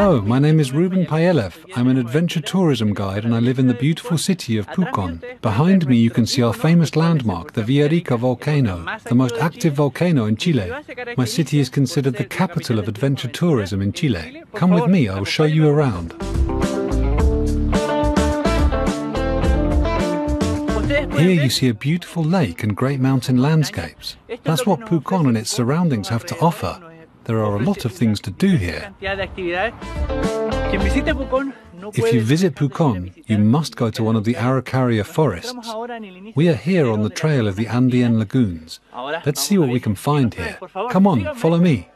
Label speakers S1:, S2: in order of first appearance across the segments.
S1: Hello, my name is Rubén Paillalef. I'm an adventure tourism guide and I live in the beautiful city of Pucón. Behind me you can see our famous landmark, the Villarica volcano, the most active volcano in Chile. My city is considered the capital of adventure tourism in Chile. Come with me, I will show you around. Here you see a beautiful lake and great mountain landscapes. That's what Pucón and its surroundings have to offer. There are a lot of things to do here. If you visit Pucón, you must go to one of the Araucaria forests. We are here on the trail of the Andean lagoons. Let's see what we can find here. Come on, follow me.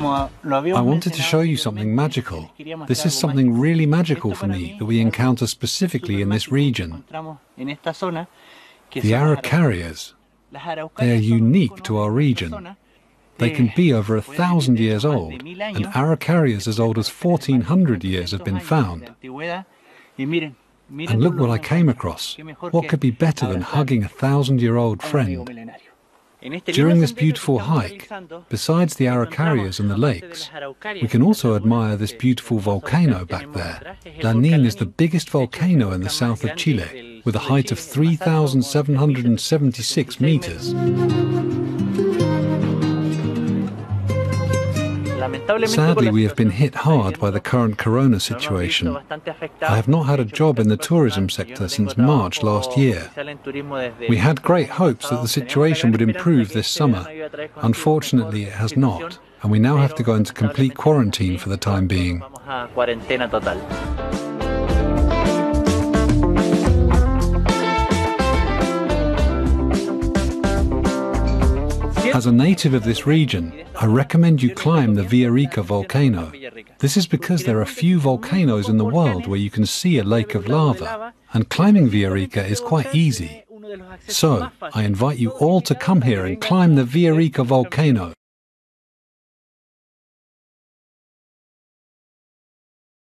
S1: I wanted to show you something magical. This is something really magical for me that we encounter specifically in this region. The Araucarias. They are unique to our region. They can be over a thousand years old, and Araucarias as old as 1400 years have been found. And look what I came across. What could be better than hugging a thousand year old friend? During this beautiful hike, besides the Araucarias and the lakes, we can also admire this beautiful volcano back there. Lanín is the biggest volcano in the south of Chile, with a height of 3,776 meters. Sadly, we have been hit hard by the current corona situation. I have not had a job in the tourism sector since March last year. We had great hopes that the situation would improve this summer. Unfortunately, it has not, and we now have to go into complete quarantine for the time being. As a native of this region, I recommend you climb the Villarrica volcano. This is because there are few volcanoes in the world where you can see a lake of lava, and climbing Villarrica is quite easy. So, I invite you all to come here and climb the Villarrica volcano.